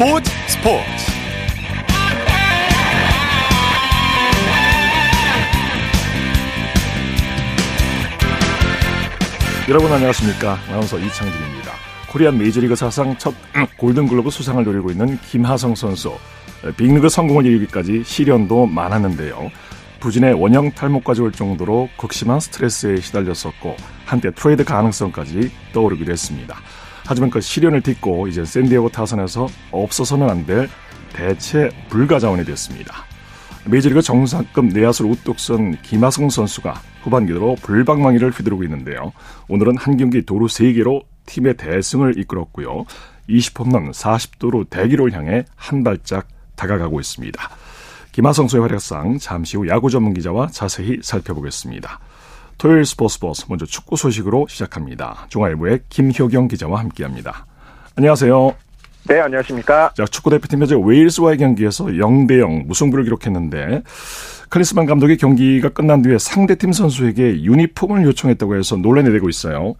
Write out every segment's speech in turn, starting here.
스포츠 스포츠. 여러분 안녕하십니까? 아나운서 이창진입니다. 코리안 메이저리거 사상 첫 골든글러브 수상을 노리고 있는 김하성 선수. 빅리그 성공을 이루기까지 시련도 많았는데요. 부진에 원형 탈모까지 올 정도로 극심한 스트레스에 시달렸었고 한때 트레이드 가능성까지 떠오르기도 했습니다. 하지만 그 시련을 딛고 이제 샌디에고 타선에서 없어서는 안 될 대체 불가 자원이 됐습니다. 메이저리그 정상급 내야수를 우뚝 선 김하성 선수가 후반기로 불방망이를 휘두르고 있는데요. 오늘은 한 경기 도루 3개로 팀의 대승을 이끌었고요. 20홈런 40도로 대기를 향해 한 발짝 다가가고 있습니다. 김하성 수의 활약상 잠시 후 야구 전문 기자와 자세히 살펴보겠습니다. 토요일 스포츠 버스 먼저 축구 소식으로 시작합니다. 중앙일보의 김효경 기자와 함께합니다. 안녕하세요. 네, 안녕하십니까. 자, 축구 대표팀 현재 웨일스와의 경기에서 0대0 무승부를 기록했는데 클린스만 감독이 경기가 끝난 뒤에 상대팀 선수에게 유니폼을 요청했다고 해서 논란이 되고 있어요.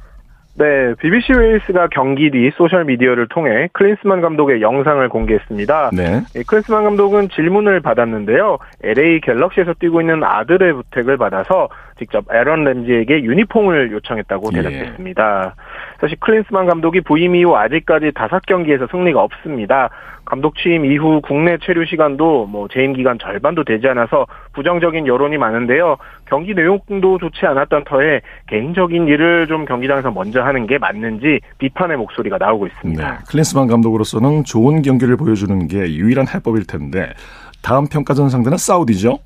네, BBC 웨일스가 경기 뒤 소셜 미디어를 통해 클린스만 감독의 영상을 공개했습니다. 네. 클린스만 감독은 질문을 받았는데요. LA 갤럭시에서 뛰고 있는 아들의 부탁을 받아서 직접 에런 램지에게 유니폼을 요청했다고 예. 대답했습니다. 예. 사실 클린스만 감독이 부임 이후 아직까지 다섯 경기에서 승리가 없습니다. 감독 취임 이후 국내 체류 시간도 뭐 재임 기간 절반도 되지 않아서 부정적인 여론이 많은데요. 경기 내용도 좋지 않았던 터에 개인적인 일을 좀 경기장에서 먼저 하는 게 맞는지 비판의 목소리가 나오고 있습니다. 네, 클린스만 감독으로서는 좋은 경기를 보여주는 게 유일한 해법일 텐데 다음 평가전 상대는 사우디죠?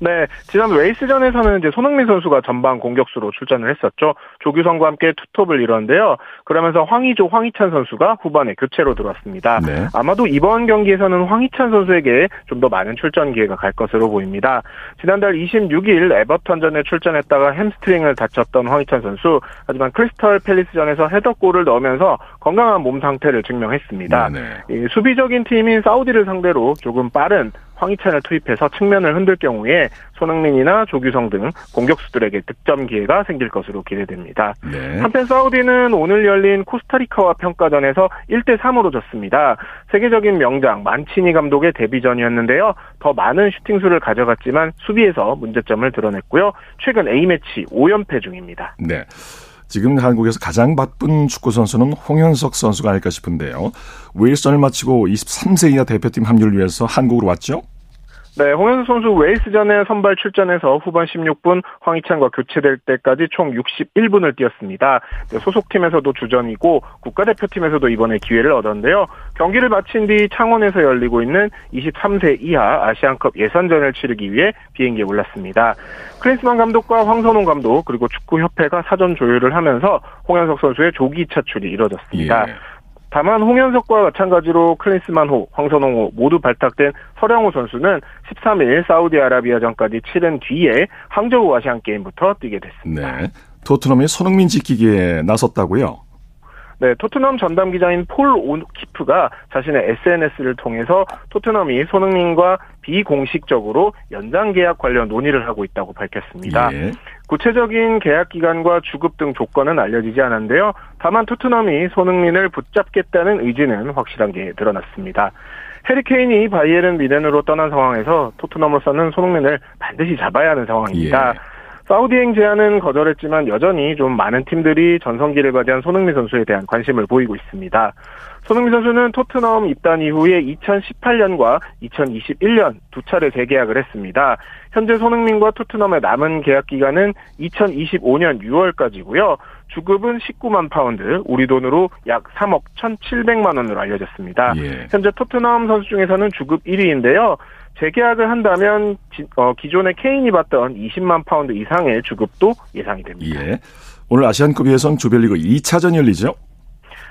네, 지난 웨일스전에서는 이제 손흥민 선수가 전방 공격수로 출전을 했었죠. 조규성과 함께 투톱을 이뤘는데요. 그러면서 황의조, 황희찬 선수가 후반에 교체로 들어왔습니다. 네. 아마도 이번 경기에서는 황희찬 선수에게 좀 더 많은 출전 기회가 갈 것으로 보입니다. 지난달 26일 에버턴전에 출전했다가 햄스트링을 다쳤던 황희찬 선수, 하지만 크리스털 팰리스전에서 헤더골을 넣으면서 건강한 몸 상태를 증명했습니다. 네, 네. 수비적인 팀인 사우디를 상대로 조금 빠른 황희찬을 투입해서 측면을 흔들 경우에 손흥민이나 조규성 등 공격수들에게 득점 기회가 생길 것으로 기대됩니다. 네. 한편 사우디는 오늘 열린 코스타리카와 평가전에서 1대 3으로 졌습니다. 세계적인 명장 만치니 감독의 데뷔전이었는데요. 더 많은 슈팅 수를 가져갔지만 수비에서 문제점을 드러냈고요. 최근 A매치 5연패 중입니다. 네. 지금 한국에서 가장 바쁜 축구 선수는 홍현석 선수가 아닐까 싶은데요. 웨일스전을 마치고 23세 이하 대표팀 합류를 위해서 한국으로 왔죠? 네, 홍현수 선수 웨일스전에 선발 출전해서 후반 16분 황희찬과 교체될 때까지 총 61분을 뛰었습니다. 소속팀에서도 주전이고 국가대표팀에서도 이번에 기회를 얻었는데요. 경기를 마친 뒤 창원에서 열리고 있는 23세 이하 아시안컵 예선전을 치르기 위해 비행기에 올랐습니다. 크리스만 감독과 황선홍 감독 그리고 축구협회가 사전 조율을 하면서 홍현석 선수의 조기 차출이 이뤄졌습니다. 예. 다만 홍현석과 마찬가지로 클린스만호, 황선홍호 모두 발탁된 서량호 선수는 13일 사우디아라비아전까지 치른 뒤에 항저우 아시안 게임부터 뛰게 됐습니다. 네. 토트넘이 손흥민 지키기에 나섰다고요? 네, 토트넘 전담 기자인 폴 오키프가 자신의 SNS를 통해서 토트넘이 손흥민과 비공식적으로 연장 계약 관련 논의를 하고 있다고 밝혔습니다. 예. 구체적인 계약 기간과 주급 등 조건은 알려지지 않았는데요. 다만 토트넘이 손흥민을 붙잡겠다는 의지는 확실한 게 드러났습니다. 해리케인이 바이에른 미넨으로 떠난 상황에서 토트넘으로서는 손흥민을 반드시 잡아야 하는 상황입니다. 예. 사우디행 제안은 거절했지만 여전히 좀 많은 팀들이 전성기를 맞이한 손흥민 선수에 대한 관심을 보이고 있습니다. 손흥민 선수는 토트넘 입단 이후에 2018년과 2021년 두 차례 재계약을 했습니다. 현재 손흥민과 토트넘의 남은 계약 기간은 2025년 6월까지고요. 주급은 19만 파운드, 우리 돈으로 약 3억 1,700만 원으로 알려졌습니다. 예. 현재 토트넘 선수 중에서는 주급 1위인데요. 재계약을 한다면 어, 기존의 케인이 받던 20만 파운드 이상의 주급도 예상이 됩니다. 예. 오늘 아시안컵 예선 조별리그 2차전 열리죠?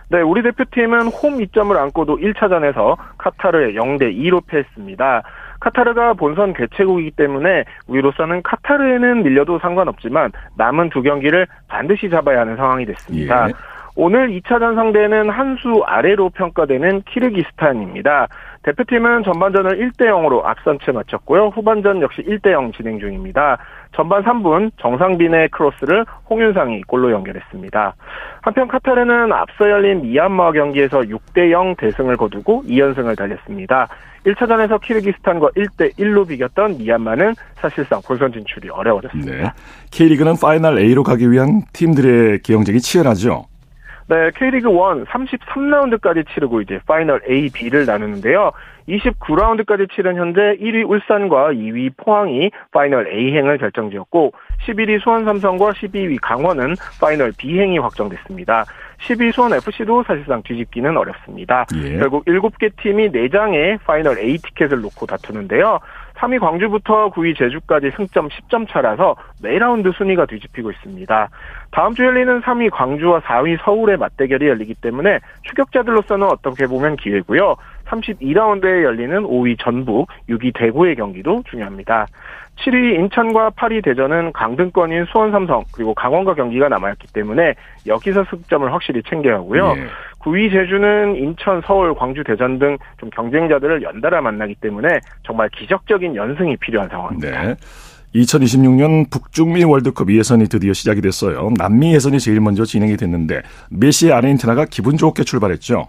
네, 우리 대표팀은 홈 이점을 안고도 1차전에서 카타르에 0대 2로 패했습니다. 카타르가 본선 개최국이기 때문에 우리로서는 카타르에는 밀려도 상관없지만 남은 두 경기를 반드시 잡아야 하는 상황이 됐습니다. 예. 오늘 2차전 상대는 한 수 아래로 평가되는 키르기스탄입니다. 대표팀은 전반전을 1대 0으로 앞선 채 마쳤고요. 후반전 역시 1대 0 진행 중입니다. 전반 3분 정상빈의 크로스를 홍윤상이 골로 연결했습니다. 한편 카타르는 앞서 열린 미얀마 경기에서 6대 0 대승을 거두고 2연승을 달렸습니다. 1차전에서 키르기스탄과 1대 1로 비겼던 미얀마는 사실상 본선 진출이 어려워졌습니다. 네. K리그는 파이널 A로 가기 위한 팀들의 경쟁이 치열하죠. 네, K리그 1 33라운드까지 치르고 이제 파이널 A, B를 나누는데요. 29라운드까지 치른 현재 1위 울산과 2위 포항이 파이널 A행을 결정지었고 11위 수원 삼성과 12위 강원은 파이널 B행이 확정됐습니다. 10위 수원FC도 사실상 뒤집기는 어렵습니다. 예. 결국 7개 팀이 4장의 파이널 A 티켓을 놓고 다투는데요. 3위 광주부터 9위 제주까지 승점 10점 차라서 매라운드 순위가 뒤집히고 있습니다. 다음 주 열리는 3위 광주와 4위 서울의 맞대결이 열리기 때문에 추격자들로서는 어떻게 보면 기회고요. 32라운드에 열리는 5위 전북, 6위 대구의 경기도 중요합니다. 7위 인천과 8위 대전은 강등권인 수원 삼성 그리고 강원과 경기가 남아있기 때문에 여기서 승점을 확실히 챙겨야 하고요. 예. 9위 제주는 인천, 서울, 광주, 대전 등 좀 경쟁자들을 연달아 만나기 때문에 정말 기적적인 연승이 필요한 상황입니다. 네. 2026년 북중미 월드컵 예선이 드디어 시작이 됐어요. 남미 예선이 제일 먼저 진행이 됐는데 메시의 아르헨티나가 기분 좋게 출발했죠.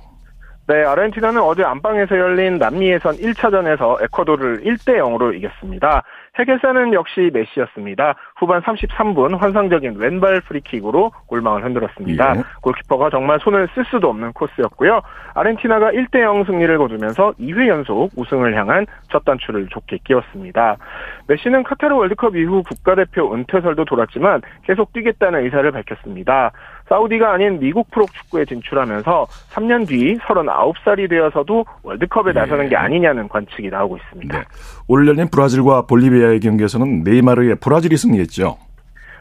네, 아르헨티나는 어제 안방에서 열린 남미 예선 1차전에서 에콰도르를 1대 0으로 이겼습니다. 해결사는 역시 메시였습니다. 후반 33분 환상적인 왼발 프리킥으로 골망을 흔들었습니다. 예. 골키퍼가 정말 손을 쓸 수도 없는 코스였고요. 아르헨티나가 1대 0 승리를 거두면서 2회 연속 우승을 향한 첫 단추를 좋게 끼웠습니다. 메시는 카타르 월드컵 이후 국가대표 은퇴설도 돌았지만 계속 뛰겠다는 의사를 밝혔습니다. 사우디가 아닌 미국 프로축구에 진출하면서 3년 뒤 39살이 되어서도 월드컵에 네. 나서는 게 아니냐는 관측이 나오고 있습니다. 네. 올 열린 브라질과 볼리비아의 경기에서는 네이마르의 브라질이 승리했죠.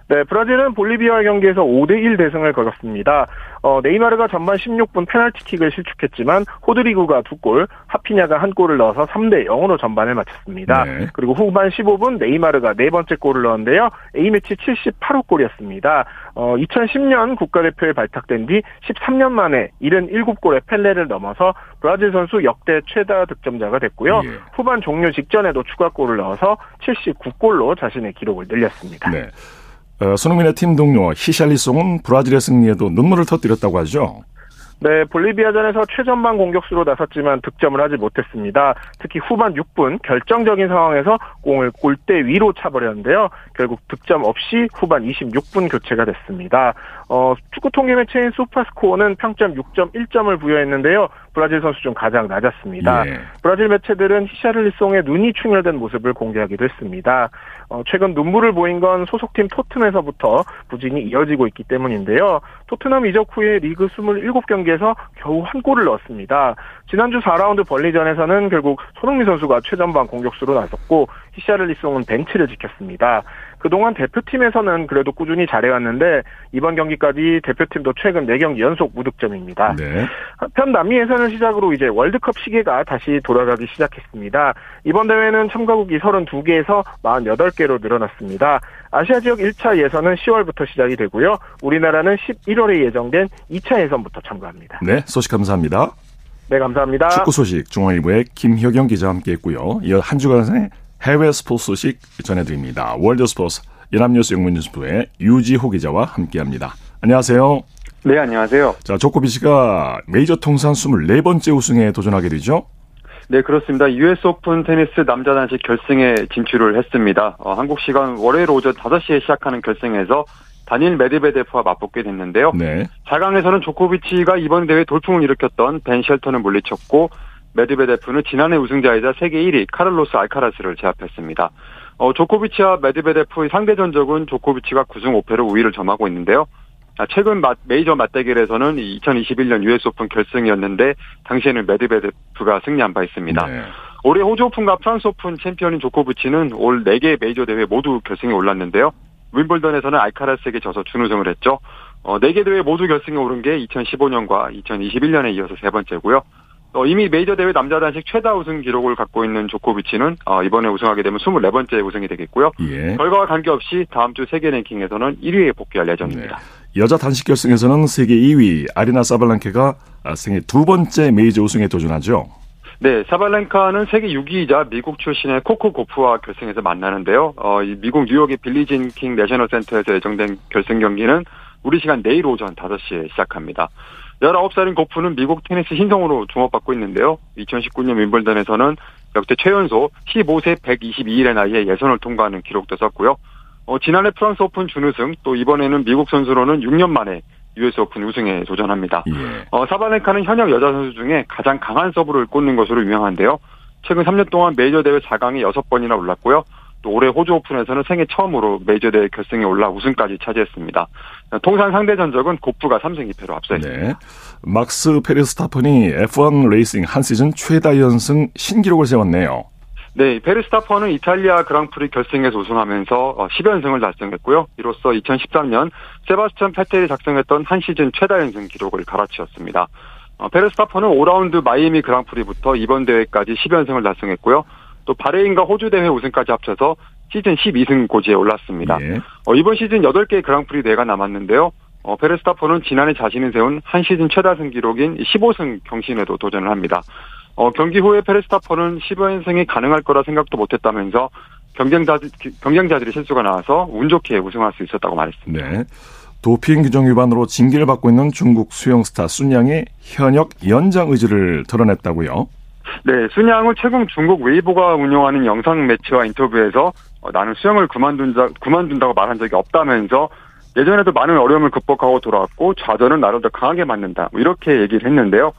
네, 브라질은 볼리비아 경기에서 5대1 대승을 거뒀습니다. 어, 네이마르가 전반 16분 페널티킥을 실축했지만 호드리구가 두 골, 하피냐가 한 골을 넣어서 3대 0으로 전반을 마쳤습니다. 네. 그리고 후반 15분 네이마르가 네 번째 골을 넣었는데요. A매치 78호 골이었습니다. 어, 2010년 국가대표에 발탁된 뒤 13년 만에 77골의 펠레를 넘어서 브라질 선수 역대 최다 득점자가 됐고요. 예. 후반 종료 직전에도 추가골을 넣어서 79골로 자신의 기록을 늘렸습니다. 네. 어, 손흥민의 팀 동료 히샬리송은 브라질의 승리에도 눈물을 터뜨렸다고 하죠. 네, 볼리비아전에서 최전방 공격수로 나섰지만 득점을 하지 못했습니다. 특히 후반 6분 결정적인 상황에서 공을 골대 위로 차버렸는데요. 결국 득점 없이 후반 26분 교체가 됐습니다. 어, 축구 통계 매체인 소파스코어는 평점 6.1점을 부여했는데요. 브라질 선수 중 가장 낮았습니다. 예. 브라질 매체들은 히샤를리송의 눈이 충혈된 모습을 공개하기도 했습니다. 어, 최근 눈물을 보인 건 소속팀 토트넘에서부터 부진이 이어지고 있기 때문인데요. 토트넘 이적 후에 리그 27경기에서 겨우 한 골을 넣었습니다. 지난주 4라운드 벌리전에서는 결국 손흥민 선수가 최전방 공격수로 나섰고 히샤를리송은 벤치를 지켰습니다. 그동안 대표팀에서는 그래도 꾸준히 잘해왔는데 이번 경기까지 대표팀도 최근 4경기 연속 무득점입니다. 네. 한편 남미 예선을 시작으로 이제 월드컵 시계가 다시 돌아가기 시작했습니다. 이번 대회는 참가국이 32개에서 48개로 늘어났습니다. 아시아 지역 1차 예선은 10월부터 시작이 되고요. 우리나라는 11월에 예정된 2차 예선부터 참가합니다. 네, 소식 감사합니다. 네, 감사합니다. 축구 소식 중앙일보의 김효경 기자와 함께했고요. 이어 한 주간의 해외 스포츠 소식 전해드립니다. 월드 스포츠 연합뉴스 영문뉴스부의 유지호 기자와 함께합니다. 안녕하세요. 네, 안녕하세요. 자, 조코비치가 메이저 통산 24번째 우승에 도전하게 되죠? 네, 그렇습니다. US 오픈 테니스 남자 단식 결승에 진출을 했습니다. 어, 한국 시간 월요일 오전 5시에 시작하는 결승에서 다닐 메드베데프와 맞붙게 됐는데요. 네. 4강에서는 조코비치가 이번 대회 돌풍을 일으켰던 벤 쉘턴을 물리쳤고 메드베데프는 지난해 우승자이자 세계 1위 카를로스 알카라스를 제압했습니다. 어, 조코비치와 메드베데프의 상대 전적은 조코비치가 9승 5패로 우위를 점하고 있는데요. 아, 최근 메이저 맞대결에서는 2021년 US 오픈 결승이었는데 당시에는 메드베데프가 승리한 바 있습니다. 네. 올해 호주 오픈과 프랑스 오픈 챔피언인 조코비치는 올 4개 메이저 대회 모두 결승에 올랐는데요. 윈블던에서는 알카라스에게 져서 준우승을 했죠. 어, 4개 대회 모두 결승에 오른 게 2015년과 2021년에 이어서 세 번째고요. 어, 이미 메이저 대회 남자 단식 최다 우승 기록을 갖고 있는 조코비치는 어, 이번에 우승하게 되면 24번째 우승이 되겠고요. 예. 결과와 관계없이 다음 주 세계 랭킹에서는 1위에 복귀할 예정입니다. 네. 여자 단식 결승에서는 세계 2위 아리나 사발렌카가 생애 두 번째 메이저 우승에 도전하죠. 네, 사발렌카는 세계 6위이자 미국 출신의 코코 고프와 결승에서 만나는데요. 어, 이 미국 뉴욕의 빌리진 킹 내셔널 센터에서 예정된 결승 경기는 우리 시간 내일 오전 5시에 시작합니다. 19살인 고프는 미국 테니스 신성으로 주목받고 있는데요. 2019년 윈블던에서는 역대 최연소 15세 122일의 나이에 예선을 통과하는 기록도 썼고요. 어, 지난해 프랑스 오픈 준우승, 또 이번에는 미국 선수로는 6년 만에 US 오픈 우승에 도전합니다. 예. 어, 사발렌카는 현역 여자 선수 중에 가장 강한 서브를 꽂는 것으로 유명한데요. 최근 3년 동안 메이저 대회 4강에 6번이나 올랐고요. 또 올해 호주 오픈에서는 생애 처음으로 메이저 대회 결승에 올라 우승까지 차지했습니다. 통산 상대 전적은 고프가 3승 2패로 앞서 있습니다. 네. 막스 페르스타펀이 F1 레이싱 한 시즌 최다 연승 신기록을 세웠네요. 네, 페르스타퍼는 이탈리아 그랑프리 결승에서 우승하면서 10연승을 어, 달성했고요. 이로써 2013년 세바스찬 페텔이 작성했던 한 시즌 최다 연승 기록을 갈아치웠습니다. 어, 페르스타퍼는 5라운드 마이애미 그랑프리부터 이번 대회까지 10연승을 달성했고요. 또 바레인과 호주 대회 우승까지 합쳐서 시즌 12승 고지에 올랐습니다. 예. 어, 이번 시즌 8개의 그랑프리 대회가 남았는데요. 어, 페르스타퍼는 지난해 자신이 세운 한 시즌 최다승 기록인 15승 경신에도 도전을 합니다. 어, 경기 후에 페르스타펀은 15연승이 가능할 거라 생각도 못했다면서 경쟁자들, 경쟁자들이 실수가 나와서 운 좋게 우승할 수 있었다고 말했습니다. 네. 도핑 규정 위반으로 징계를 받고 있는 중국 수영 스타 쑨양이 현역 연장 의지를 드러냈다고요? 네, 쑨양은 최근 중국 웨이보가 운영하는 영상 매체와 인터뷰에서 어, 나는 수영을 그만둔다, 그만둔다고 말한 적이 없다면서 예전에도 많은 어려움을 극복하고 돌아왔고 좌절은 더 강하게 만든다. 뭐 이렇게 얘기를 했는데요.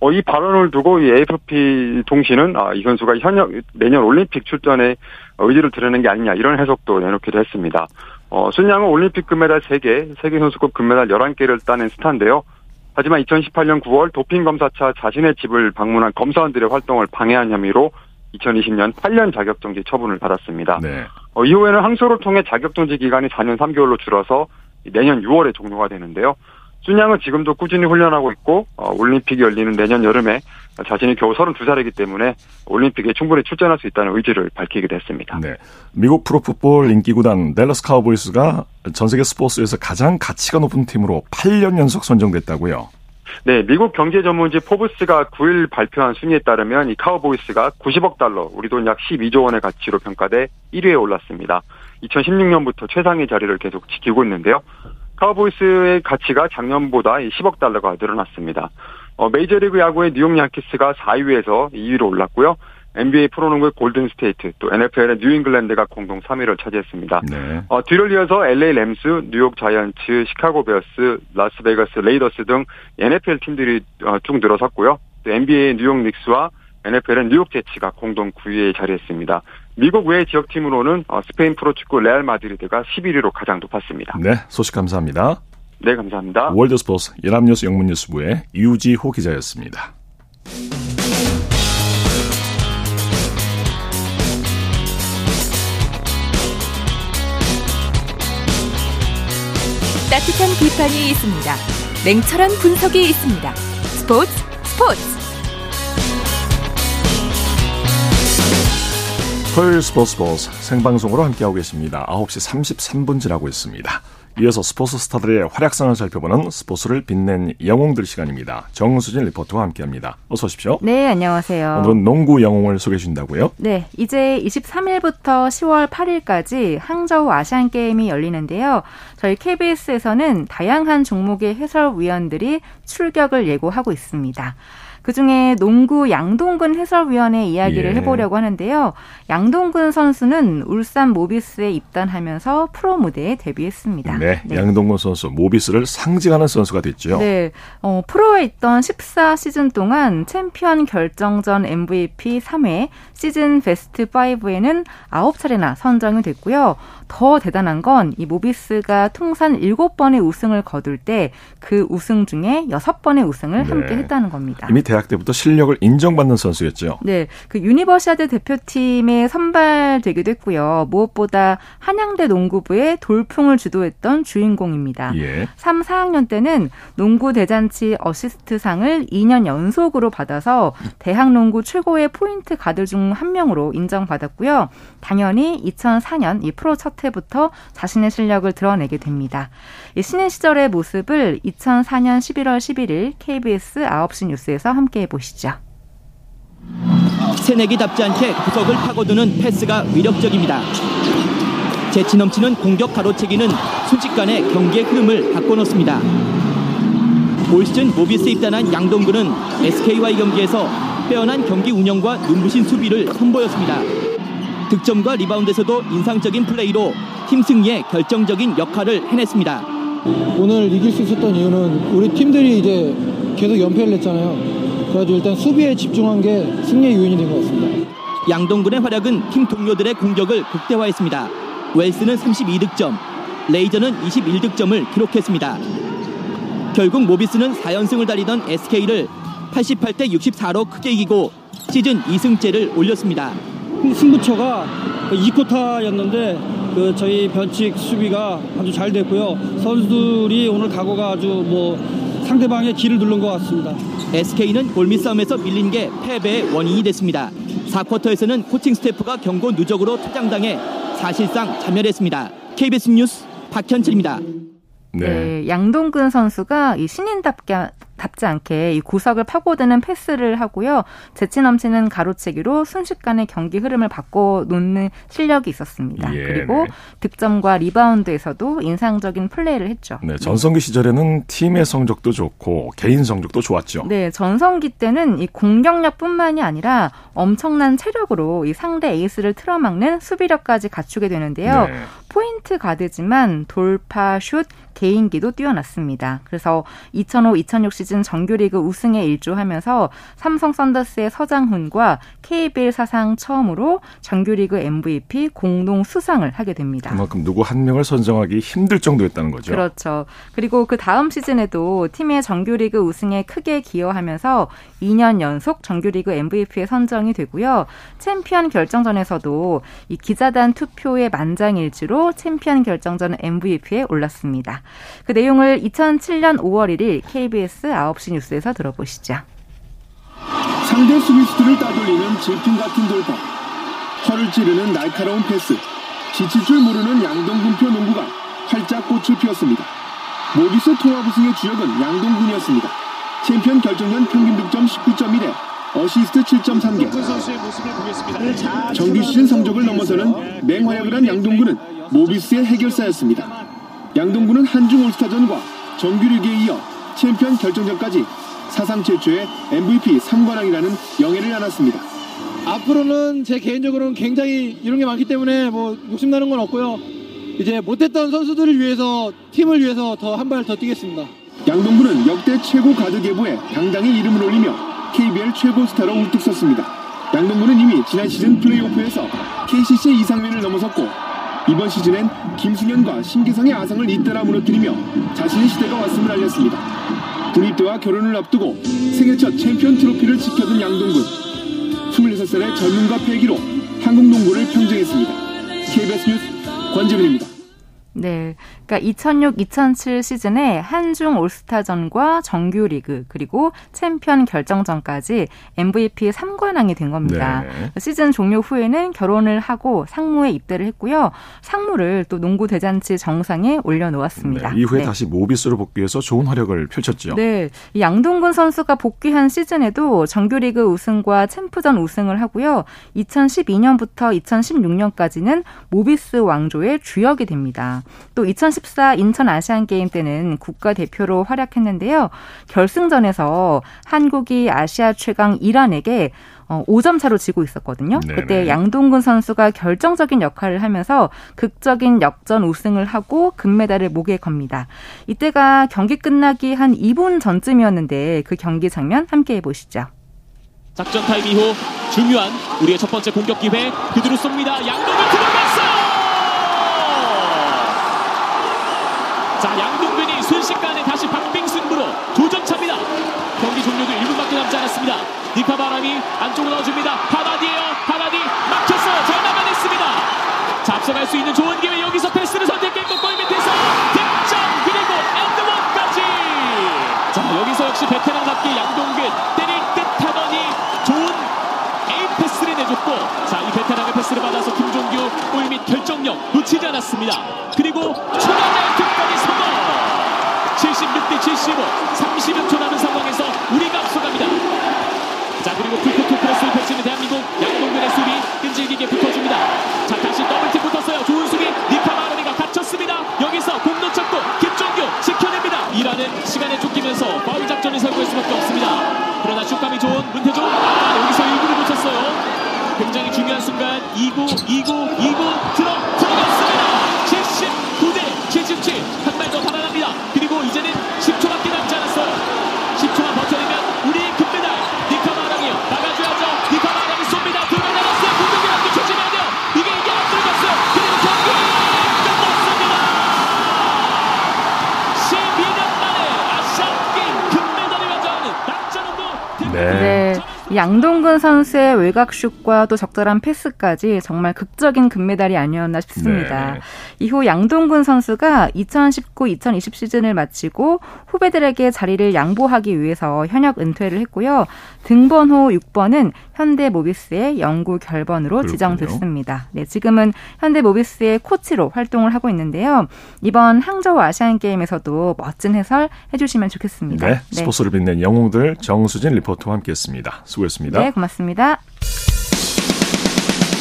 어, 이 발언을 두고 이 AFP 통신은 아, 이 선수가 현역 내년 올림픽 출전에 의지를 드러낸 게 아니냐 이런 해석도 내놓기도 했습니다. 어, 순양은 올림픽 금메달 3개, 세계 선수급 금메달 11개를 따낸 스타인데요. 하지만 2018년 9월 도핑 검사차 자신의 집을 방문한 검사원들의 활동을 방해한 혐의로 2020년 8년 자격정지 처분을 받았습니다. 네. 어, 이후에는 항소를 통해 자격정지 기간이 4년 3개월로 줄어서 내년 6월에 종료가 되는데요. 쑨양은 지금도 꾸준히 훈련하고 있고 어, 올림픽이 열리는 내년 여름에 자신이 겨우 32살이기 때문에 올림픽에 충분히 출전할 수 있다는 의지를 밝히기도 했습니다. 네. 미국 프로풋볼 인기구단 댈러스 카우보이스가 전 세계 스포츠에서 가장 가치가 높은 팀으로 8년 연속 선정됐다고요. 네, 미국 경제 전문지 포브스가 9일 발표한 순위에 따르면 이 카우보이스가 90억 달러, 우리 돈 약 12조 원의 가치로 평가돼 1위에 올랐습니다. 2016년부터 최상위 자리를 계속 지키고 있는데요. 카우보이스의 가치가 작년보다 10억 달러가 늘어났습니다. 어, 메이저리그 야구의 뉴욕 양키스가 4위에서 2위로 올랐고요. NBA 프로농구의 골든 스테이트, 또 NFL의 뉴잉글랜드가 공동 3위를 차지했습니다. 네. 어, 뒤를 이어서 LA 램스, 뉴욕 자이언츠, 시카고 베어스, 라스베가스 레이더스 등 NFL 팀들이 어, 쭉 늘어섰고요. 또 NBA 뉴욕 닉스와 NFL은 뉴욕 제츠가 공동 9위에 자리했습니다. 미국 외 지역팀으로는 어, 스페인 프로축구 레알 마드리드가 11위로 가장 높았습니다. 네, 소식 감사합니다. 네, 감사합니다. 월드스포츠 연합뉴스 영문뉴스부의 유지호 기자였습니다. 따뜻한 비판이 있습니다. 냉철한 분석이 있습니다. 스포츠 스포츠 토요일 스포츠 스포츠 생방송으로 함께하고 계십니다. 9시 33분 지나고 있습니다. 이어서 스포츠 스타들의 활약상을 살펴보는 스포츠를 빛낸 영웅들 시간입니다. 정수진 리포터와 함께합니다. 어서 오십시오. 네, 안녕하세요. 오늘은 농구 영웅을 소개해 주신다고요? 네, 이제 23일부터 10월 8일까지 항저우 아시안 게임이 열리는데요. 저희 KBS에서는 다양한 종목의 해설위원들이 출격을 예고하고 있습니다. 그중에 농구 양동근 해설위원의 이야기를 예. 해보려고 하는데요. 양동근 선수는 울산 모비스에 입단하면서 프로 무대에 데뷔했습니다. 네, 네. 양동근 선수 모비스를 상징하는 선수가 됐죠. 네, 어, 프로에 있던 14 시즌 동안 챔피언 결정전 MVP 3회, 시즌 베스트 5에는 9차례나 선정이 됐고요. 더 대단한 건 이 모비스가 통산 7번의 우승을 거둘 때 그 우승 중에 6번의 우승을 네. 함께 했다는 겁니다. 이미 대 대학 때부터 실력을 인정받는 선수였죠. 네, 그 유니버시아드 대표팀에 선발되기도 했고요. 무엇보다 한양대 농구부의 돌풍을 주도했던 주인공입니다. 예. 3, 4학년 때는 농구 대잔치 어시스트상을 2년 연속으로 받아서 대학 농구 최고의 포인트 가드 중 한 명으로 인정받았고요. 당연히 2004년 이 프로 첫 해부터 자신의 실력을 드러내게 됩니다. 신인 시절의 모습을 2004년 11월 11일 KBS 9시 뉴스에서 함께 보시죠. 새내기답지 않게 구석을 파고드는 패스가 위력적입니다. 재치 넘치는 공격 가로채기는 순식간에 경기의 흐름을 바꿔놓습니다. 올 시즌 모비스 입단한 양동근은 SK와의 경기에서 빼어난 경기 운영과 눈부신 수비를 선보였습니다. 득점과 리바운드에서도 인상적인 플레이로 팀 승리에 결정적인 역할을 해냈습니다. 오늘 이길 수 있었던 이유는 우리 팀들이 이제 계속 연패를 했잖아요. 그래가지고 일단 수비에 집중한 게 승리의 요인이 된 것 같습니다. 양동근의 활약은 팀 동료들의 공격을 극대화했습니다. 웰스는 32득점, 레이저는 21득점을 기록했습니다. 결국 모비스는 4연승을 달리던 SK를 88대 64로 크게 이기고 시즌 2승째를 올렸습니다. 승부처가 2쿼터였는데 그 저희 변칙 수비가 아주 잘 됐고요. 선수들이 오늘 각오가 아주 뭐 상대방의 길을 누른 것 같습니다. SK는 골밑 싸움에서 밀린 게 패배의 원인이 됐습니다. 4쿼터에서는 코칭 스태프가 경고 누적으로 퇴장당해 사실상 자멸했습니다. KBS 뉴스 박현철입니다. 네. 네. 양동근 선수가 이 신인답게 답지 않게 이 구석을 파고드는 패스를 하고요. 재치 넘치는 가로채기로 순식간에 경기 흐름을 바꿔 놓는 실력이 있었습니다. 예, 그리고 네. 득점과 리바운드에서도 인상적인 플레이를 했죠. 네, 전성기 시절에는 팀의 성적도 좋고 개인 성적도 좋았죠. 네, 전성기 때는 이 공격력뿐만이 아니라 엄청난 체력으로 이 상대 에이스를 틀어막는 수비력까지 갖추게 되는데요. 네. 포인트 가드지만 돌파, 슛, 개인기도 뛰어났습니다. 그래서 2005-2006 시즌 정규리그 우승에 일조하면서 삼성 썬더스의 서장훈과 KBL 사상 처음으로 정규리그 MVP 공동 수상을 하게 됩니다. 그만큼 누구 한 명을 선정하기 힘들 정도였다는 거죠. 그렇죠. 그리고 그 다음 시즌에도 팀의 정규리그 우승에 크게 기여하면서 2년 연속 정규리그 MVP에 선정이 되고요. 챔피언 결정전에서도 이 기자단 투표의 만장일치로 챔피언 결정전 MVP에 올랐습니다. 그 내용을 2007년 5월 1일 KBS 9시 뉴스에서 들어보시죠. 상대 수비수들을 따돌리는 질풍 같은 돌파, 허를 찌르는 날카로운 패스, 지칠 줄 모르는 양동근표 농구가 활짝 꽃을 피웠습니다. 모비스 통합 우승의 주역은 양동근이었습니다. 챔피언 결정전 평균 득점 19.1에 어시스트 7.3개. 정규 시즌 성적을 넘어서는 맹활약을 한 양동근은 모비스의 해결사였습니다. 양동근은 한중 올스타전과 정규리그에 이어 챔피언 결정전까지 사상 최초의 MVP 3관왕이라는 영예를 안았습니다. 앞으로는 제 개인적으로는 굉장히 이런 게 많기 때문에 뭐 욕심나는 건 없고요. 이제 못했던 선수들을 위해서 팀을 위해서 더 한 발 더 뛰겠습니다. 양동근은 역대 최고 가드 계보에 당당히 이름을 올리며 KBL 최고 스타로 우뚝 섰습니다. 양동근은 이미 지난 시즌 플레이오프에서 KCC 이상민을 넘어섰고 이번 시즌엔 김승현과 신기성의 아성을 잇따라 무너뜨리며 자신의 시대가 왔음을 알렸습니다. 군입대와 결혼을 앞두고 생애 첫 챔피언 트로피를 치켜든 양동근. 26살의 젊음과 패기로 한국 농구를 평정했습니다. KBS 뉴스 권재민입니다. 네. 그러니까 2006-2007 시즌에 한중 올스타전과 정규리그 그리고 챔피언 결정전까지 MVP 3관왕이 된 겁니다. 네. 시즌 종료 후에는 결혼을 하고 상무에 입대를 했고요. 상무를 또 농구 대잔치 정상에 올려놓았습니다. 네. 이후에 네. 다시 모비스로 복귀해서 좋은 활약을 펼쳤죠. 네. 양동근 선수가 복귀한 시즌에도 정규리그 우승과 챔프전 우승을 하고요. 2012년부터 2016년까지는 모비스 왕조의 주역이 됩니다. 또2014 인천 아시안 게임 때는 국가 대표로 활약했는데요. 결승전에서 한국이 아시아 최강 이란에게 5점 어, 차로 지고 있었거든요. 네네. 그때 양동근 선수가 결정적인 역할을 하면서 극적인 역전 우승을 하고 금메달을 목에 겁니다. 이때가 경기 끝나기 한 2분 전쯤이었는데 그 경기 장면 함께 해보시죠. 작전 타임 이후 중요한 우리의 첫 번째 공격 기회 그대로 쏩니다. 양동근 들어갔어요. 자 양동근이 순식간에 다시 박빙 승부로 두 점 차입니다. 경기 종료도 1분밖에 남지 남지 않았습니다. 니카 바라미 안쪽으로 넣어줍니다. 하다디에요. 하다디 막혔어요. 잘 막아냈습니다. 자, 앞서갈 수 있는 좋은 기회 여기서 패스를 선택했고 골 밑에서 득점 그리고 and one까지. 자, 여기서 역시 베테랑답게 양동근 때릴 듯 하더니 좋은 에임 패스를 내줬고 자, 이 베테랑의 패스를 받아서 김종규 골 밑 결정력 놓치지 않았습니다. 그리고 추가자 득까지 성공. 76대 75, 끈질기게 붙어줍니다. 자 다시 더블팀 붙었어요. 좋은 수비 니카 마르니가 갇혔습니다. 여기서 공 놓쳤고 김종규 지켜냅니다. 일하는 시간에 쫓기면서 양동근 선수의 외곽슛과 또 적절한 패스까지 정말 극적인 금메달이 아니었나 싶습니다. 네. 이후 양동근 선수가 2019-2020 시즌을 마치고 후배들에게 자리를 양보하기 위해서 현역 은퇴를 했고요. 등번호 6번은 현대모비스의 영구 결번으로 그렇군요. 지정됐습니다. 네, 지금은 현대모비스의 코치로 활동을 하고 있는데요. 이번 항저우 아시안 게임에서도 멋진 해설 해주시면 좋겠습니다. 네, 네. 스포츠를 빛낸 영웅들 정수진 리포터와 함께했습니다. 수고했습니다. 네, 고맙습니다.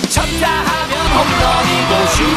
쳤다 하면 홈런이고 슛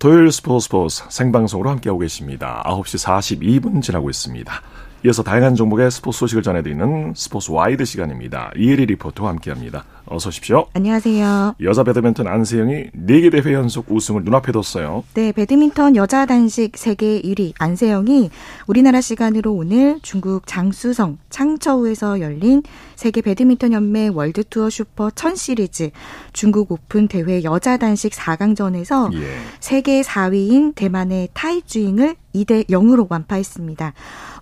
토요일 스포츠 스포츠 생방송으로 함께하고 계십니다. 9시 42분 지나고 있습니다. 이어서 다양한 종목의 스포츠 소식을 전해드리는 스포츠 와이드 시간입니다. 이혜리 리포터와 함께합니다. 어서 오십시오. 안녕하세요. 여자 배드민턴 안세영이 4개 대회 연속 우승을 눈앞에 뒀어요. 네, 배드민턴 여자 단식 세계 1위 안세영이 우리나라 시간으로 오늘 중국 장쑤성 창저우에서 열린 세계 배드민턴 연맹 월드 투어 슈퍼 1000 시리즈 중국 오픈 대회 여자 단식 4강전에서 예. 세계 4위인 대만의 타이주잉을 2대 0으로 완파했습니다.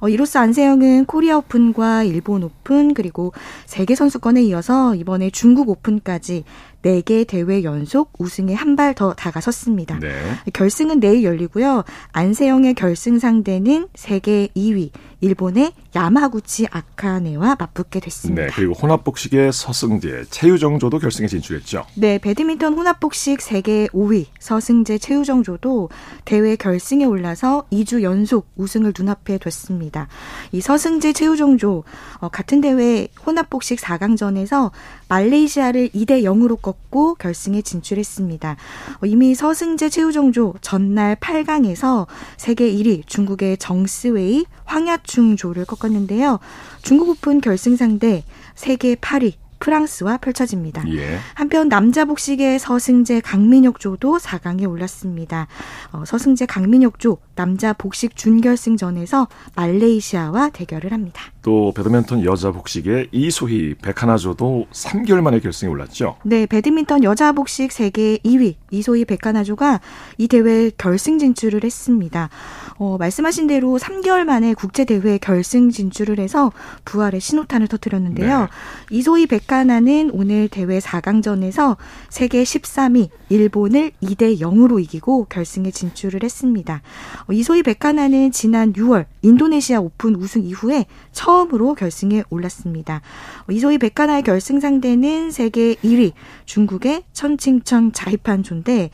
어, 이로써 안세영은 코리아 오픈과 일본 오픈 그리고 세계 선수권에 이어서 이번에 중국 오픈까지 4개 대회 연속 우승에 한 발 더 다가섰습니다. 네. 결승은 내일 열리고요. 안세영의 결승 상대는 세계 2위 일본의 야마구치 아카네와 맞붙게 됐습니다. 네, 그리고 혼합복식의 서승재, 최유정조도 결승에 진출했죠. 네, 배드민턴 혼합복식 세계 5위 서승재, 최유정조도 대회 결승에 올라서 2주 연속 우승을 눈앞에 뒀습니다. 이 서승재, 최유정조 어, 같은 대회 혼합복식 4강전에서 말레이시아를 2대 0으로 꺾고 결승에 진출했습니다. 어, 이미 서승재, 최유정조 전날 8강에서 세계 1위 중국의 정스웨이, 황야충조를 꺾었는데요. 중국 오픈 결승 상대 세계 8위 프랑스와 펼쳐집니다. 예. 한편 남자 복식의 서승재 강민혁조도 4강에 올랐습니다. 어, 서승재 강민혁조 남자 복식 준결승전에서 말레이시아와 대결을 합니다. 또 배드민턴 여자 복식의 이소희 백하나조도 3개월 만에 결승에 올랐죠. 네, 배드민턴 여자 복식 세계 2위 이소희 백하나조가 이 대회 결승 진출을 했습니다. 어, 말씀하신 대로 3개월 만에 국제 대회 결승 진출을 해서 부활의 신호탄을 터뜨렸는데요. 네. 이소희 백하나는 오늘 대회 4강전에서 세계 13위 일본을 2대 0으로 이기고 결승에 진출을 했습니다. 어, 이소희 백하나는 지난 6월 인도네시아 오픈 우승 이후에 처음 으로 결승에 올랐습니다. 어, 이소희 백하나의 결승 상대는 세계 1위 중국의 천칭천 자이판조인데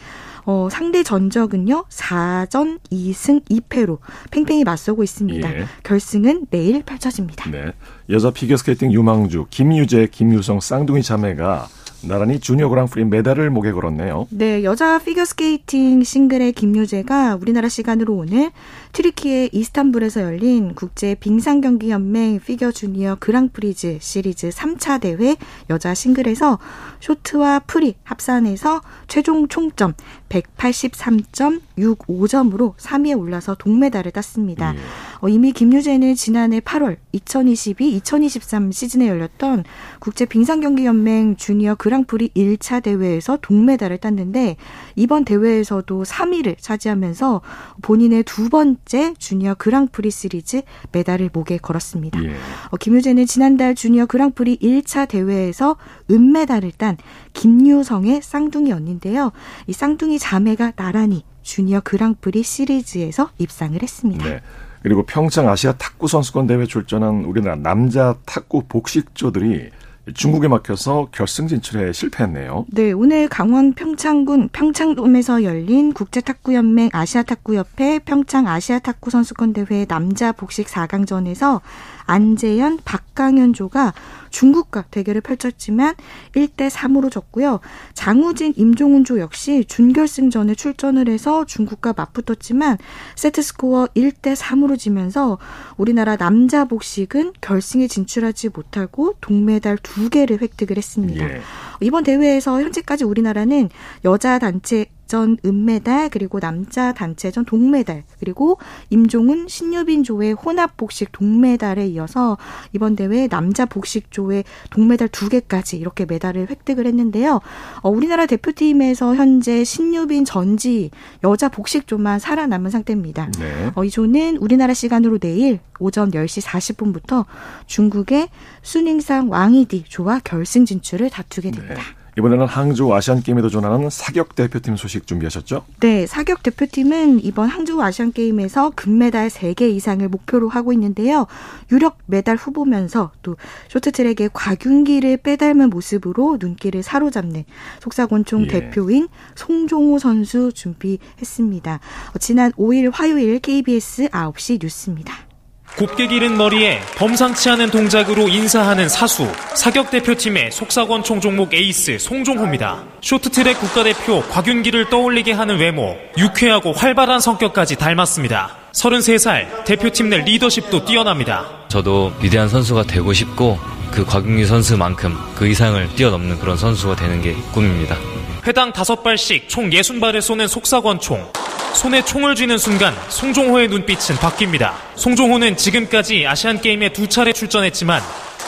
어, 상대 전적은요 4전 2승 2패로 팽팽히 맞서고 있습니다. 예. 결승은 내일 펼쳐집니다. 네. 여자 피겨스케이팅 유망주 김유재, 김유성 쌍둥이 자매가 나란히 주니어 그랑프리 메달을 목에 걸었네요. 네, 여자 피겨스케이팅 싱글의 김유재가 우리나라 시간으로 오늘 튀르키예 이스탄불에서 열린 국제 빙상경기연맹 피겨 주니어 그랑프리즈 시리즈 3차 대회 여자 싱글에서 쇼트와 프리 합산해서 최종 총점 183.65점으로 3위에 올라서 동메달을 땄습니다. 예. 어, 이미 김유재는 지난해 8월 2022-2023 시즌에 열렸던 국제 빙상경기연맹 주니어 그랑프리 1차 대회에서 동메달을 땄는데 이번 대회에서도 3위를 차지하면서 본인의 두 번째 주니어 그랑프리 시리즈 메달을 목에 걸었습니다. 예. 어, 김유재는 지난달 주니어 그랑프리 1차 대회에서 은메달을 딴 김유성의 쌍둥이 언니인데요. 이 쌍둥이 자매가 나란히 주니어 그랑프리 시리즈에서 입상을 했습니다. 네. 그리고 평창 아시아 탁구 선수권 대회 출전한 우리나라 남자 탁구 복식조들이 중국에 막혀서 결승 진출에 실패했네요. 네, 오늘 강원 평창군 평창돔에서 열린 국제탁구연맹 아시아탁구협회 평창 아시아탁구 선수권 대회 남자 복식 4강전에서 안재현, 박강현조가 중국과 대결을 펼쳤지만 1대 3으로 졌고요. 장우진, 임종훈조 역시 준결승전에 출전을 해서 중국과 맞붙었지만 세트 스코어 1대 3으로 지면서 우리나라 남자 복식은 결승에 진출하지 못하고 동메달 2개를 획득을 했습니다. 예. 이번 대회에서 현재까지 우리나라는 여자 단체 전 은메달 그리고 남자 단체전 동메달 그리고 임종훈 신유빈조의 혼합 복식 동메달에 이어서 이번 대회 남자 복식조의 동메달 두 개까지 이렇게 메달을 획득을 했는데요. 어, 우리나라 대표팀에서 현재 신유빈 전지 여자 복식 조만 살아남은 상태입니다. 네. 어, 이 조는 우리나라 시간으로 내일 오전 10시 40분부터 중국의 순잉상 왕이디 조와 결승 진출을 다투게 됩니다. 네. 이번에는 항저우 아시안 게임에 도전하는 사격 대표팀 소식 준비하셨죠? 네, 사격 대표팀은 이번 항저우 아시안 게임에서 금메달 3개 이상을 목표로 하고 있는데요. 유력 메달 후보면서 또 쇼트트랙의 곽윤기를 빼닮은 모습으로 눈길을 사로잡는 속사권총 예. 대표인 송종호 선수 준비했습니다. 어, 지난 5일 화요일 KBS 9시 뉴스입니다. 곱게 기른 머리에 범상치 않은 동작으로 인사하는 사수, 사격 대표팀의 속사권총 종목 에이스 송종호입니다. 쇼트트랙 국가대표 곽윤기를 떠올리게 하는 외모, 유쾌하고 활발한 성격까지 닮았습니다. 33살, 대표팀 내 리더십도 뛰어납니다. 저도 위대한 선수가 되고 싶고 그 곽윤기 선수만큼 그 이상을 뛰어넘는 그런 선수가 되는 게 꿈입니다. 회당 5발씩 총 60발을 쏘는 속사권총. 손에 총을 쥐는 순간 송종호의 눈빛은 바뀝니다. 송종호는 지금까지 아시안게임에 두 차례 출전했지만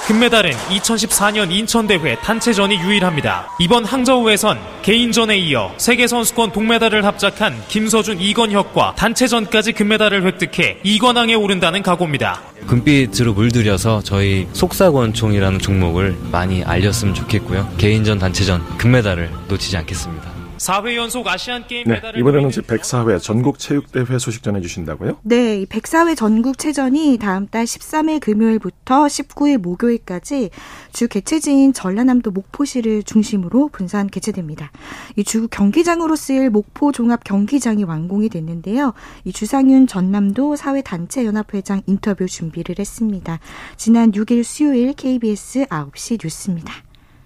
금메달은 2014년 인천대회 단체전이 유일합니다. 이번 항저우에선 개인전에 이어 세계선수권 동메달을 합작한 김서준, 이건혁과 단체전까지 금메달을 획득해 2관왕에 오른다는 각오입니다. 금빛으로 물들여서 저희 속사권총이라는 종목을 많이 알렸으면 좋겠고요. 개인전, 단체전 금메달을 놓치지 않겠습니다. 4회 연속 아시안 게임 네, 이번에는 제 104회 전국 체육대회 소식 전해 주신다고요? 네, 104회 전국 체전이 다음 달 13일 금요일부터 19일 목요일까지 주 개최지인 전라남도 목포시를 중심으로 분산 개최됩니다. 이 주 경기장으로 쓰일 목포 종합 경기장이 완공이 됐는데요. 이 주상윤 전남도 사회 단체 연합회장 인터뷰 준비를 했습니다. 지난 6일 수요일 KBS 9시 뉴스입니다.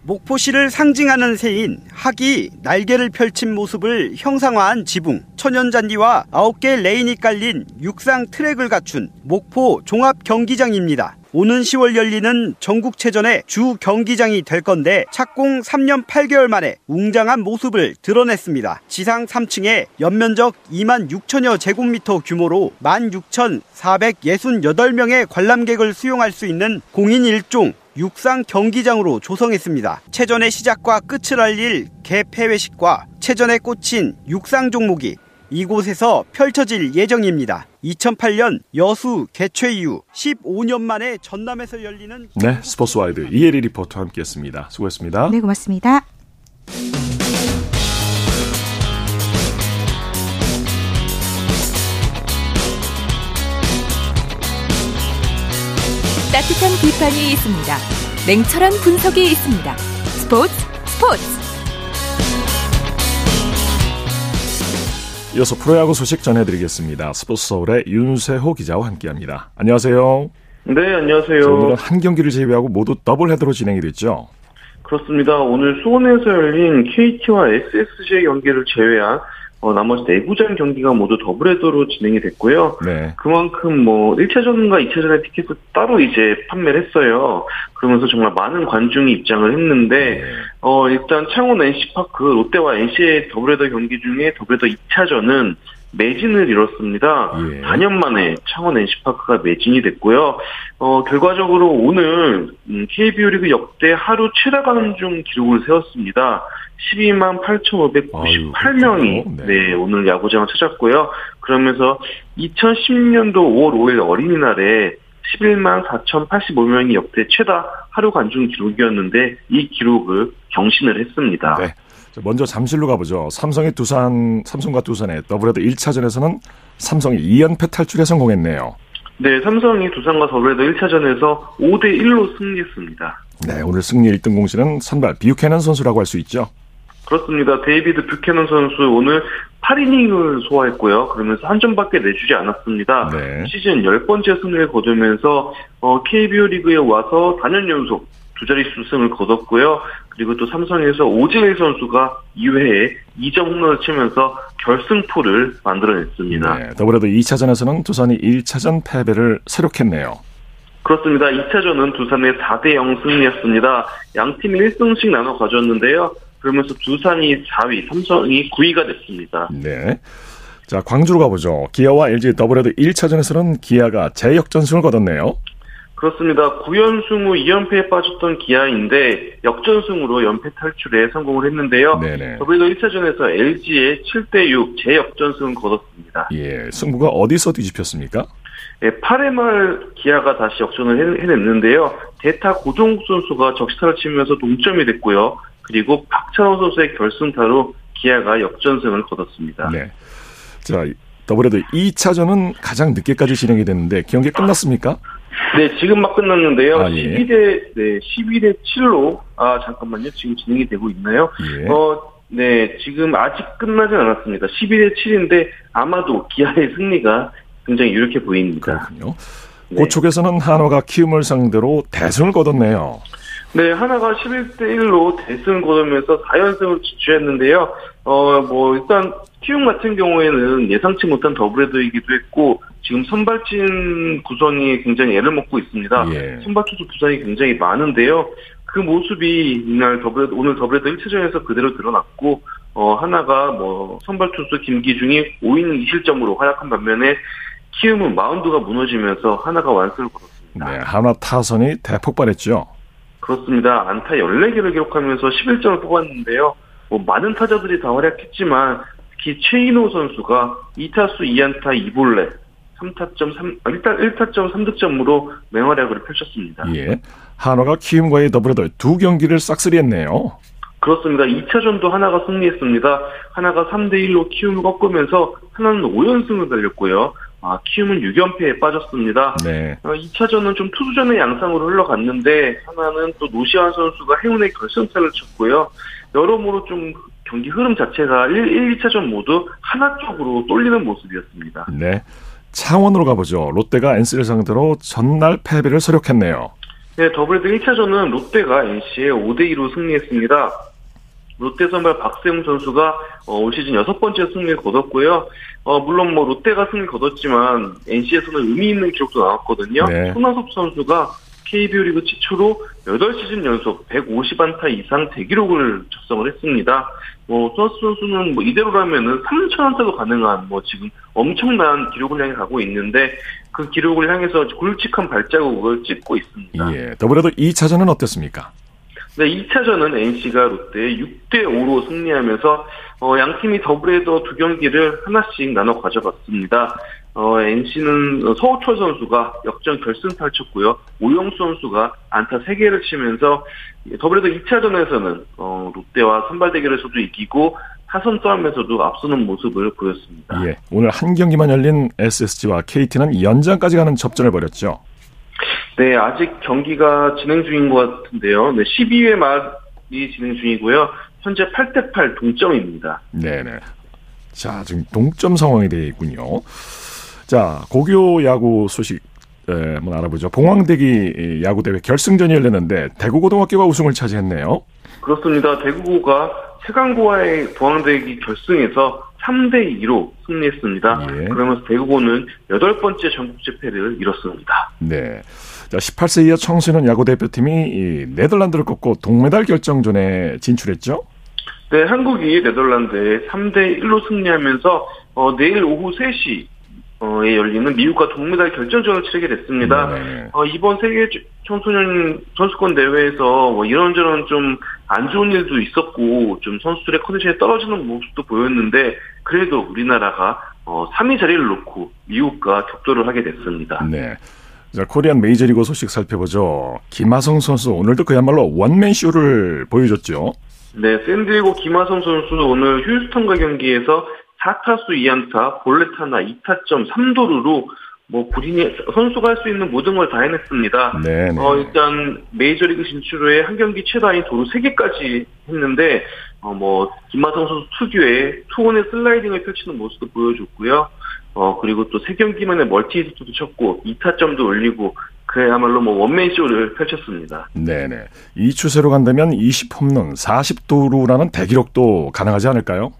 목포시를 상징하는 새인 학이 날개를 펼친 모습을 형상화한 지붕, 천연잔디와 9개 레인이 깔린 육상 트랙을 갖춘 목포 종합 경기장입니다. 오는 10월 열리는 전국체전의 주 경기장이 될 건데 착공 3년 8개월 만에 웅장한 모습을 드러냈습니다. 지상 3층에 연면적 2만 6천여 제곱미터 규모로 16,468명의 관람객을 수용할 수 있는 공인 1종 육상 경기장으로 조성했습니다. 체전의 시작과 끝을 알릴 개폐회식과 체전의 꽃인 육상 종목이 이곳에서 펼쳐질 예정입니다. 2008년 여수 개최 이후 15년 만에 전남에서 열리는 네 스포츠 와이드 이혜리 리포터 함께했습니다. 수고했습니다. 네 고맙습니다. 따뜻한 비판이 있습니다. 냉철한 분석이 있습니다. 스포츠 스포츠. 이어서 프로야구 소식 전해드리겠습니다. 스포츠 서울의 윤세호 기자와 함께합니다. 안녕하세요. 네, 안녕하세요. 오늘은 한 경기를 제외하고 모두 더블헤더로 진행이 됐죠. 그렇습니다. 오늘 수원에서 열린 KT와 SSG의 경기를 제외한 어, 나머지 네 구장 경기가 모두 더블헤더로 진행이 됐고요. 네. 그만큼 뭐 1차전과 2차전의 티켓을 따로 이제 판매를 했어요. 그러면서 정말 많은 관중이 입장을 했는데 네. 어 일단 창원 NC파크 롯데와 NC의 더블헤더 경기 중에 더블헤더 2차전은 매진을 이뤘습니다. 예. 4년 만에 창원 NC파크가 매진이 됐고요. 어, 결과적으로 오늘 음, KBO 리그 역대 하루 최다 관중 기록을 세웠습니다. 12만 8,598명이 네. 네, 오늘 야구장을 찾았고요. 그러면서 2010년도 5월 5일 어린이날에 11만 4,085명이 역대 최다 하루 관중 기록이었는데 이 기록을 경신을 했습니다. 네. 먼저 잠실로 가보죠. 삼성의 두산, 삼성과 두산의 더블헤더 1차전에서는 삼성이 2연패 탈출에 성공했네요. 네, 삼성이 두산과 더블헤더 1차전에서 5대 1로 승리했습니다. 네, 오늘 승리 1등 공신은 선발 뷰캐넌 선수라고 할 수 있죠. 그렇습니다. 데이비드 뷰캐넌 선수 오늘 8이닝을 소화했고요. 그러면서 한 점밖에 내주지 않았습니다. 네. 시즌 10번째 승리를 거두면서 어, KBO 리그에 와서 4년 연속 두 자릿수 승을 거뒀고요. 그리고 또 삼성에서 오지일 선수가 2회에 2점 홈런을 치면서 결승포를 만들어냈습니다. 네, 더불어도 2차전에서는 두산이 1차전 패배를 세력했네요. 그렇습니다. 2차전은 두산의 4대 0 승리였습니다. 양 팀이 1승씩 나눠 가졌는데요. 그러면서 두산이 4위, 삼성이 9위가 됐습니다. 네. 자, 광주로 가보죠. 기아와 LG 더블헤더 1차전에서는 기아가 재역전승을 거뒀네요. 그렇습니다. 9연승 후 2연패에 빠졌던 기아인데 역전승으로 연패 탈출에 성공을 했는데요. 더블헤더 1차전에서 LG의 7대6 재역전승을 거뒀습니다. 예, 승부가 어디서 뒤집혔습니까? 예, 8회 말 기아가 다시 역전을 해냈는데요. 대타 고종국 선수가 적시타를 치면서 동점이 됐고요. 그리고 박찬호 선수의 결승타로 기아가 역전승을 거뒀습니다. 네. 자, 더블헤더 2차전은 가장 늦게까지 진행이 됐는데 경기 끝났습니까? 네, 지금 막 끝났는데요. 아, 예. 12대 네, 12대 7로 아 잠깐만요. 지금 진행이 되고 있나요? 예. 어, 네, 지금 아직 끝나진 않았습니다. 12대 7인데 아마도 기아의 승리가 굉장히 유력해 보입니다. 그렇군요. 네. 고쪽에서는 한화가 키움을 상대로 대승을 거뒀네요. 네, 하나가 11대 1로 대승을 거두면서 4연승을 지취했는데요. 어, 뭐, 일단, 키움 같은 경우에는 예상치 못한 더블헤더이기도 했고, 지금 선발진 구성이 굉장히 애를 먹고 있습니다. 예. 선발 투수 부상이 굉장히 많은데요. 그 모습이 이날 더블헤더, 오늘 더블헤더 1차전에서 그대로 드러났고, 어, 한화가 뭐, 선발 투수 김기중이 5이닝 2실점으로 활약한 반면에, 키움은 마운드가 무너지면서 한화가 완승을 거뒀습니다. 네, 한화 타선이 대폭발했죠. 그렇습니다. 안타 14개를 기록하면서 11점을 뽑았는데요. 뭐 많은 타자들이 다 활약했지만 특히 최인호 선수가 2타수 2안타 2볼레 3타점 3 일단 1타점 3득점으로 맹활약을 펼쳤습니다. 예. 한화가 키움과의 더블헤더 두 경기를 싹쓸이했네요. 그렇습니다. 2차전도 하나가 승리했습니다. 하나가 3대 1로 키움을 꺾으면서 하나는 5연승을 달렸고요. 아, 키움은 6연패에 빠졌습니다. 네. 어, 2차전은 좀 투수전의 양상으로 흘러갔는데 하나는 또 노시환 선수가 행운의 결승타를 쳤고요. 여러모로 좀 경기 흐름 자체가 1, 1, 2차전 모두 하나 쪽으로 쏠리는 모습이었습니다. 네. 창원으로 가보죠. 롯데가 NC를 상대로 전날 패배를 서력했네요. 네, 더블헤더 1차전은 롯데가 NC에 5대2로 승리했습니다. 롯데 선발 박세웅 선수가 어, 올 시즌 여섯 번째 승리를 거뒀고요. 어, 물론 뭐 롯데가 승리 거뒀지만 NC에서는 의미 있는 기록도 나왔거든요. 네. 손아섭 선수가 KBO 리그 최초로 8시즌 연속 150안타 이상 대기록을 작성을 했습니다. 뭐, 손아섭 선수는 뭐 이대로라면은 3천안타도 가능한 뭐 지금 엄청난 기록을 향해 가고 있는데 그 기록을 향해서 굵직한 발자국을 찍고 있습니다. 예. 더불어도 2차전은 어땠습니까? 네, 2차전은 NC가 롯데에 6대 5로 승리하면서 어, 양 팀이 더블헤더 두 경기를 하나씩 나눠 가져갔습니다. 어, NC는 서우철 선수가 역전 결승타를 쳤고요. 오영수 선수가 안타 3개를 치면서 더블헤더 2차전에서는 어, 롯데와 선발 대결에서도 이기고 타선 싸움에서도 앞서는 모습을 보였습니다. 예, 오늘 한 경기만 열린 SSG와 KT는 연장까지 가는 접전을 벌였죠. 네, 아직 경기가 진행 중인 것 같은데요. 네, 12회 말이 진행 중이고요. 현재 8대 8 동점입니다. 네 네. 자, 지금 동점 상황이 되어 있군요. 자, 고교 야구 소식 한번 알아보죠. 봉황대기 야구대회 결승전이 열렸는데 대구고등학교가 우승을 차지했네요. 그렇습니다. 대구가 최강고와의 부항대기 결승에서 3대 2로 승리했습니다. 예. 그러면서 대구고는 여덟 번째 전국 집회를 이뤘습니다. 네. 자, 18세 이하 청소년 야구 대표팀이 네덜란드를 꺾고 동메달 결정전에 진출했죠? 네, 한국이 네덜란드에 3대 1로 승리하면서 어, 내일 오후 3시 에 열리는 미국과 동메달 결정전을 치르게 됐습니다. 네. 어, 이번 세계 청소년 선수권 대회에서 뭐 이런저런 좀 안 좋은 일도 있었고 좀 선수들의 컨디션이 떨어지는 모습도 보였는데 그래도 우리나라가 어, 3위 자리를 놓고 미국과 격돌을 하게 됐습니다. 네. 자, 코리안 메이저리그 소식 살펴보죠. 김하성 선수 오늘도 그야말로 원맨 쇼를 보여줬죠. 네, 샌디에고 김하성 선수 오늘 휴스턴과 경기에서 4타수 2안타, 볼넷 하나, 2타점 3도루로 뭐 본인이 선수가 할 수 있는 모든 걸 다 해냈습니다. 네, 네. 어, 일단 메이저리그 진출 후에 한 경기 최다인 도루 3개까지 했는데 어, 뭐 김마성 선수 특유의 투혼의 슬라이딩을 펼치는 모습도 보여줬고요. 어, 그리고 또 3경기만에 멀티히트도 쳤고 2타점도 올리고 그야말로 뭐 원맨 쇼를 펼쳤습니다. 네네. 이 추세로 간다면 20홈런 40도루라는 대기록도 가능하지 않을까요?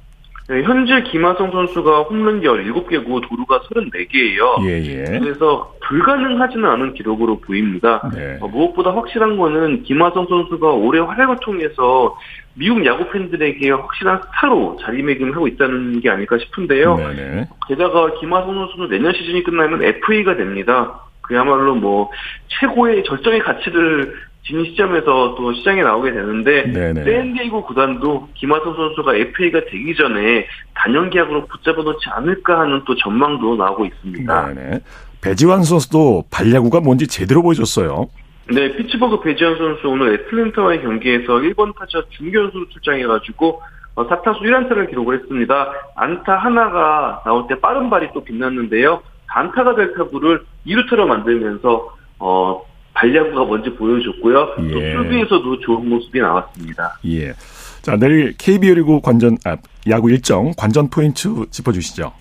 네, 현재 김하성 선수가 홈런 17개고 도루가 34개예요. 예, 예. 그래서 불가능하지는 않은 기록으로 보입니다. 네. 어, 무엇보다 확실한 거는 김하성 선수가 올해 활약을 통해서 미국 야구 팬들에게 확실한 스타로 자리매김하고 있다는 게 아닐까 싶은데요. 네네. 게다가 김하성 선수는 내년 시즌이 끝나면 FA가 됩니다. 그야말로 뭐 최고의 절정의 가치를 지금 시점에서 또 시장에 나오게 되는데 샌디에이고 구단도 김하성 선수가 FA가 되기 전에 단연 계약으로 붙잡아 놓지 않을까 하는 또 전망도 나오고 있습니다. 네네. 배지환 선수도 발야구가 뭔지 제대로 보여줬어요. 네, 피츠버그 배지환 선수 오늘 애틀랜타와의 경기에서 1번 타자 중견수로 출장해가지고 4타수 어, 1안타를 기록을 했습니다. 안타 하나가 나올 때 빠른 발이 또 빛났는데요. 단타가 될 타구를 2루타로 만들면서 어, 발야구가 먼저 보여줬고요. 예. 또 수비에서도 좋은 모습이 나왔습니다. 예. 자, 내일 KBO 리그 관전 아, 야구 일정 관전 포인트 짚어 주시죠.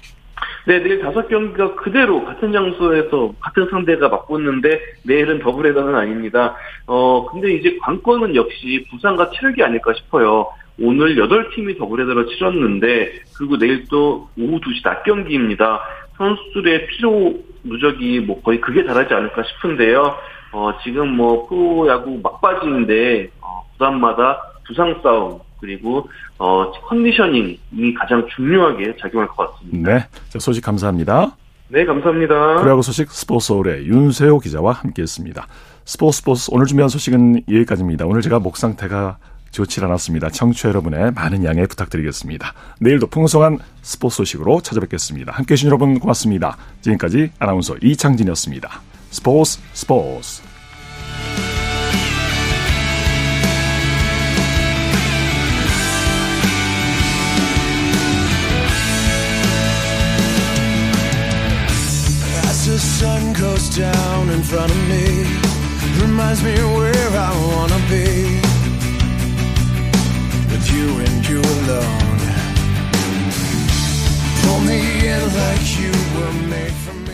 네, 내일 다섯 경기가 그대로 같은 장소에서 같은 상대가 맞붙는데 내일은 더블헤더는 아닙니다. 어, 근데 이제 관건은 역시 부산과 체력이 아닐까 싶어요. 오늘 8팀이 더블헤더를 치렀는데 그리고 내일 또 오후 2시 낮 경기입니다. 선수들의 피로 누적이 뭐 거의 그게 다르지 않을까 싶은데요. 어, 지금 뭐 프로야구 막바지인데 어, 구단마다 부상 싸움 그리고 어, 컨디셔닝이 가장 중요하게 작용할 것 같습니다. 네, 소식 감사합니다. 네, 감사합니다. 프로야구 소식 스포츠 서울의 윤세호 기자와 함께했습니다. 스포츠 스포츠 오늘 준비한 소식은 여기까지입니다. 오늘 제가 목 상태가 좋지 않았습니다. 청취자 여러분의 많은 양해 부탁드리겠습니다. 내일도 풍성한 스포츠 소식으로 찾아뵙겠습니다. 함께해 주신 여러분 고맙습니다. 지금까지 아나운서 이창진이었습니다. Spores, spores. As the sun goes down in front of me Reminds me where I wanna be. With you and you alone. Pull me in like you were made for me.